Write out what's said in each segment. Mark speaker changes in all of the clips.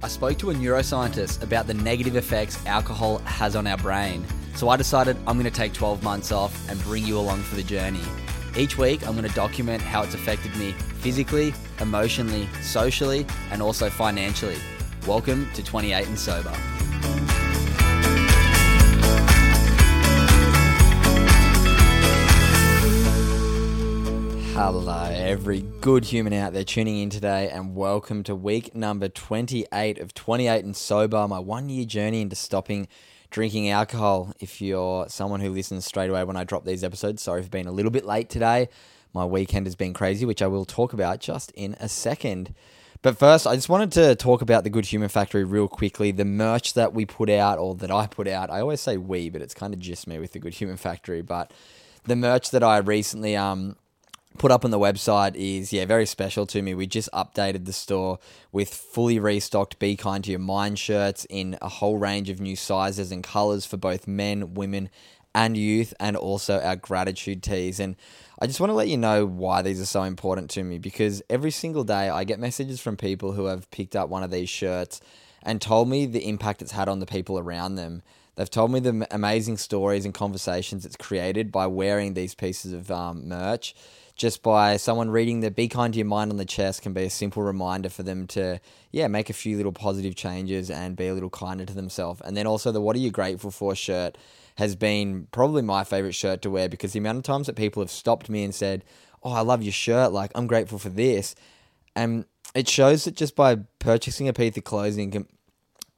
Speaker 1: I spoke to a neuroscientist about the negative effects alcohol has on our brain. So I decided I'm going to take 12 months off and bring you along for the journey. Each week, I'm going to document how it's affected me physically, emotionally, socially, and also financially. Welcome to 28 and Sober. Hello, every good human out there tuning in today, and welcome to week number 28 of 28 and Sober, my one year journey into stopping drinking alcohol. If you're someone who listens straight away when I drop these episodes, sorry for being a little bit late today. My weekend has been crazy, which I will talk about just in a second. But first, I just wanted to talk about the Good Human Factory real quickly. The merch that we put out, or that I put out, I always say we, but it's kind of just me with the Good Human Factory. But the merch that I recently um, put up on the website is yeah very special to me. We just updated the store with fully restocked "Be Kind to Your Mind" shirts in a whole range of new sizes and colors for both men, women, and youth, and also our gratitude tees. And I just want to let you know why these are so important to me because every single day I get messages from people who have picked up one of these shirts and told me the impact it's had on the people around them. They've told me the amazing stories and conversations it's created by wearing these pieces of um, merch just by someone reading the be kind to your mind on the chest can be a simple reminder for them to yeah make a few little positive changes and be a little kinder to themselves. And then also the what are you grateful for shirt has been probably my favorite shirt to wear because the amount of times that people have stopped me and said oh i love your shirt. Like i'm grateful for this. And it shows that just by purchasing a piece of clothing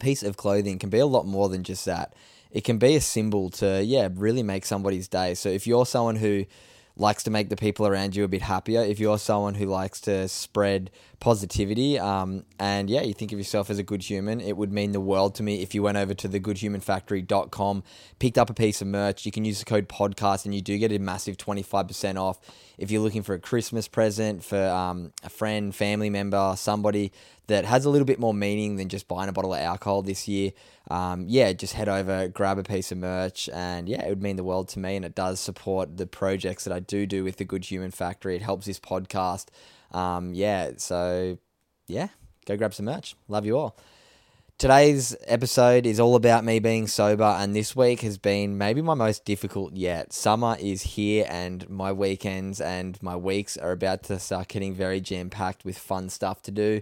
Speaker 1: piece of clothing can be a lot more than just that. It can be a symbol to yeah really make somebody's day. So if you're someone who likes to make the people around you a bit happier, if you're someone who likes to spread positivity, um, and yeah, you think of yourself as a good human, it would mean the world to me if you went over to thegoodhumanfactory.com, picked up a piece of merch. You can use the code podcast and you do get a massive 25% off. If you're looking for a Christmas present for um, a friend, family member, somebody that has a little bit more meaning than just buying a bottle of alcohol this year, um, yeah, just head over, grab a piece of merch, and yeah, it would mean the world to me. And it does support the projects that I do do with the Good Human Factory. It helps this podcast. Um, yeah, so yeah, go grab some merch. Love you all. Today's episode is all about me being sober, and this week has been maybe my most difficult yet. Summer is here, and my weekends and my weeks are about to start getting very jam packed with fun stuff to do,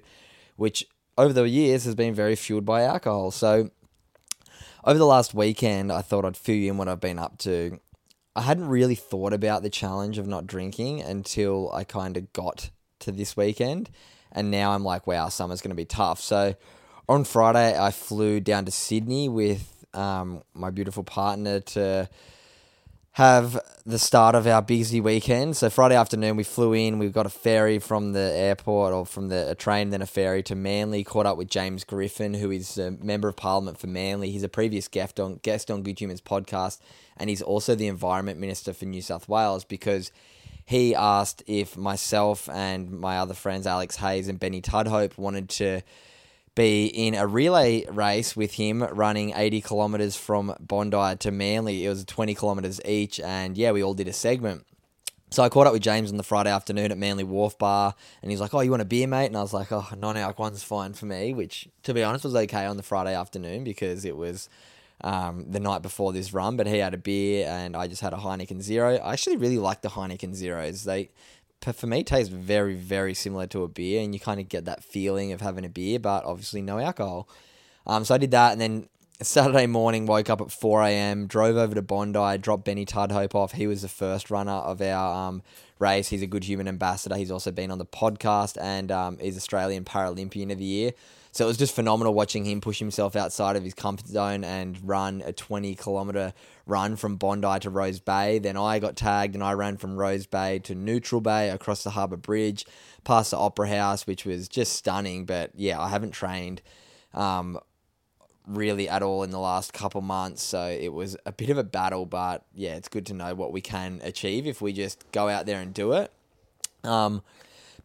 Speaker 1: which over the years has been very fueled by alcohol. So, over the last weekend, I thought I'd fill you in what I've been up to. I hadn't really thought about the challenge of not drinking until I kind of got to this weekend. And now I'm like, wow, summer's going to be tough. So on Friday, I flew down to Sydney with um, my beautiful partner to have the start of our busy weekend. So Friday afternoon, we flew in. We got a ferry from the airport or from the a train, then a ferry to Manly. Caught up with James Griffin, who is a member of Parliament for Manly. He's a previous guest on guest on Good Humans podcast, and he's also the Environment Minister for New South Wales because he asked if myself and my other friends, Alex Hayes and Benny Tudhope, wanted to be in a relay race with him running 80 kilometers from Bondi to Manly. It was 20 kilometers each, and yeah, we all did a segment. So I caught up with James on the Friday afternoon at Manly Wharf Bar, and he's like, "Oh, you want a beer, mate?" And I was like, "Oh, non-alc one's fine for me," which, to be honest, was okay on the Friday afternoon because it was um, the night before this run, but he had a beer and I just had a Heineken Zero. I actually really like the Heineken Zeros. They, for me, tastes very, very similar to a beer, and you kind of get that feeling of having a beer, but obviously no alcohol. Um, so I did that, and then Saturday morning, woke up at 4 a.m., drove over to Bondi, dropped Benny Tudhope off. He was the first runner of our um, race. He's a good human ambassador. He's also been on the podcast and um, is Australian Paralympian of the Year. So it was just phenomenal watching him push himself outside of his comfort zone and run a 20 kilometre run from Bondi to Rose Bay. Then I got tagged and I ran from Rose Bay to Neutral Bay across the Harbour Bridge, past the Opera House, which was just stunning. But yeah, I haven't trained um, really at all in the last couple months. So it was a bit of a battle, but yeah, it's good to know what we can achieve if we just go out there and do it. Um,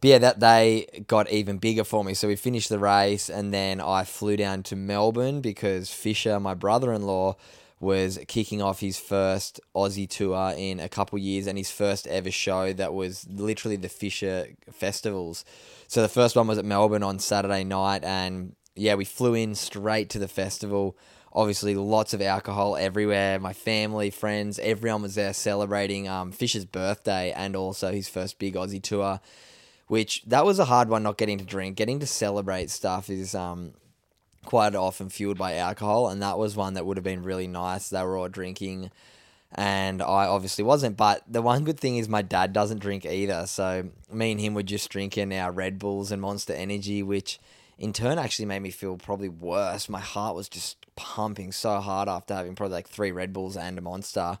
Speaker 1: but yeah, that day got even bigger for me. So we finished the race, and then I flew down to Melbourne because Fisher, my brother in law, was kicking off his first Aussie tour in a couple years and his first ever show that was literally the Fisher festivals. So the first one was at Melbourne on Saturday night, and yeah, we flew in straight to the festival. Obviously, lots of alcohol everywhere. My family, friends, everyone was there celebrating um, Fisher's birthday and also his first big Aussie tour which that was a hard one not getting to drink. Getting to celebrate stuff is um, quite often fueled by alcohol, and that was one that would have been really nice. They were all drinking, and I obviously wasn't. But the one good thing is my dad doesn't drink either, so me and him were just drinking our Red Bulls and Monster Energy, which in turn actually made me feel probably worse. My heart was just pumping so hard after having probably like three Red Bulls and a Monster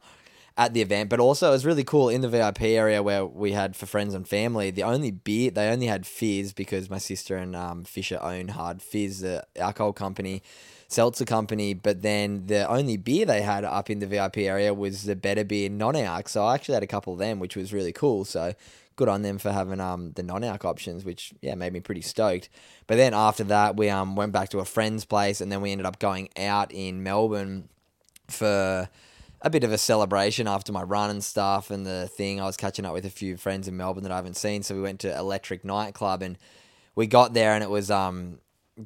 Speaker 1: at the event. But also, it was really cool in the VIP area where we had for friends and family. The only beer they only had fizz because my sister and um, Fisher own Hard Fizz, the alcohol company, seltzer company. But then the only beer they had up in the VIP area was the better beer non alc. So I actually had a couple of them, which was really cool. So good on them for having um the non alc options, which yeah made me pretty stoked. But then after that, we um went back to a friend's place, and then we ended up going out in Melbourne for a bit of a celebration after my run and stuff and the thing. I was catching up with a few friends in Melbourne that I haven't seen, so we went to Electric Nightclub and we got there and it was um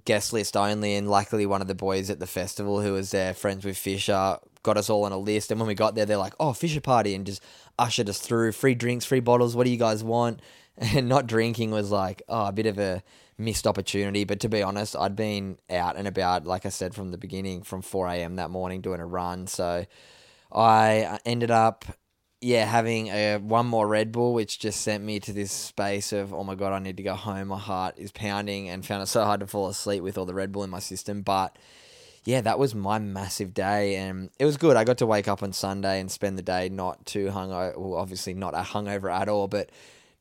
Speaker 1: guest list only and luckily one of the boys at the festival who was there friends with Fisher got us all on a list and when we got there they're like oh Fisher party and just ushered us through free drinks free bottles what do you guys want and not drinking was like oh a bit of a missed opportunity but to be honest I'd been out and about like I said from the beginning from 4am that morning doing a run so I ended up, yeah, having a one more Red Bull, which just sent me to this space of, oh my god, I need to go home. My heart is pounding, and found it so hard to fall asleep with all the Red Bull in my system. But yeah, that was my massive day, and it was good. I got to wake up on Sunday and spend the day not too hungover. Well, obviously not a hungover at all, but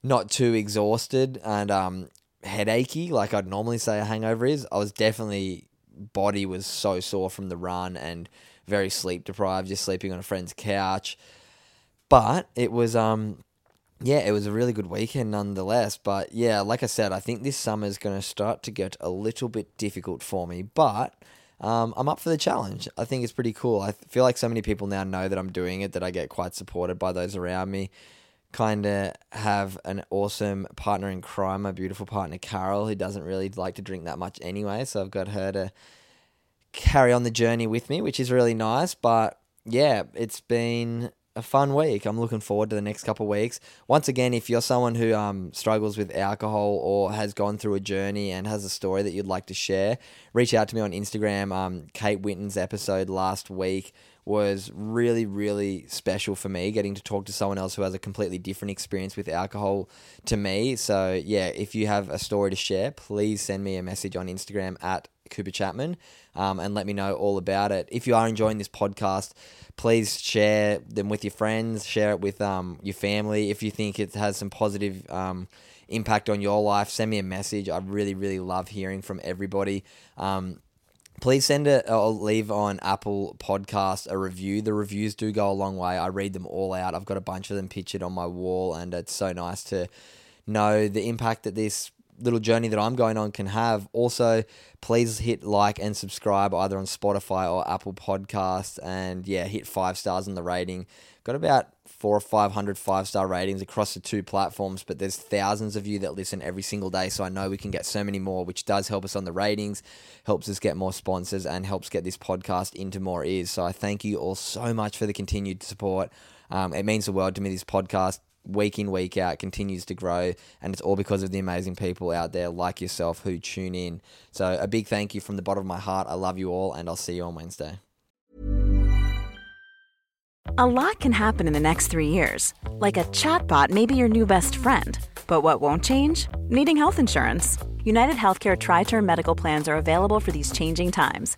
Speaker 1: not too exhausted and um, headachy like I'd normally say a hangover is. I was definitely body was so sore from the run and very sleep deprived, just sleeping on a friend's couch. But it was um yeah, it was a really good weekend nonetheless. But yeah, like I said, I think this summer is going to start to get a little bit difficult for me. But um, I'm up for the challenge. I think it's pretty cool. I feel like so many people now know that I'm doing it that I get quite supported by those around me. Kind of have an awesome partner in crime, my beautiful partner Carol, who doesn't really like to drink that much anyway. So I've got her to carry on the journey with me, which is really nice. But yeah, it's been a fun week. I'm looking forward to the next couple of weeks. Once again, if you're someone who um, struggles with alcohol or has gone through a journey and has a story that you'd like to share, reach out to me on Instagram. Um, Kate Winton's episode last week was really, really special for me getting to talk to someone else who has a completely different experience with alcohol to me. So, yeah, if you have a story to share, please send me a message on Instagram at Cooper Chapman um, and let me know all about it. If you are enjoying this podcast, please share them with your friends, share it with um, your family. If you think it has some positive um, impact on your life, send me a message. I really, really love hearing from everybody. Um, please send it or leave on Apple Podcast a review. The reviews do go a long way. I read them all out. I've got a bunch of them pictured on my wall, and it's so nice to know the impact that this little journey that I'm going on can have. Also, please hit like and subscribe either on Spotify or Apple Podcasts, and yeah, hit five stars in the rating. Got about four or five hundred five star ratings across the two platforms, but there's thousands of you that listen every single day, so I know we can get so many more, which does help us on the ratings, helps us get more sponsors, and helps get this podcast into more ears. So I thank you all so much for the continued support. Um, it means the world to me. This podcast week in, week out, continues to grow. And it's all because of the amazing people out there like yourself who tune in. So, a big thank you from the bottom of my heart. I love you all, and I'll see you on Wednesday.
Speaker 2: A lot can happen in the next three years. Like a chatbot may be your new best friend. But what won't change? Needing health insurance. United Healthcare Tri Term Medical Plans are available for these changing times.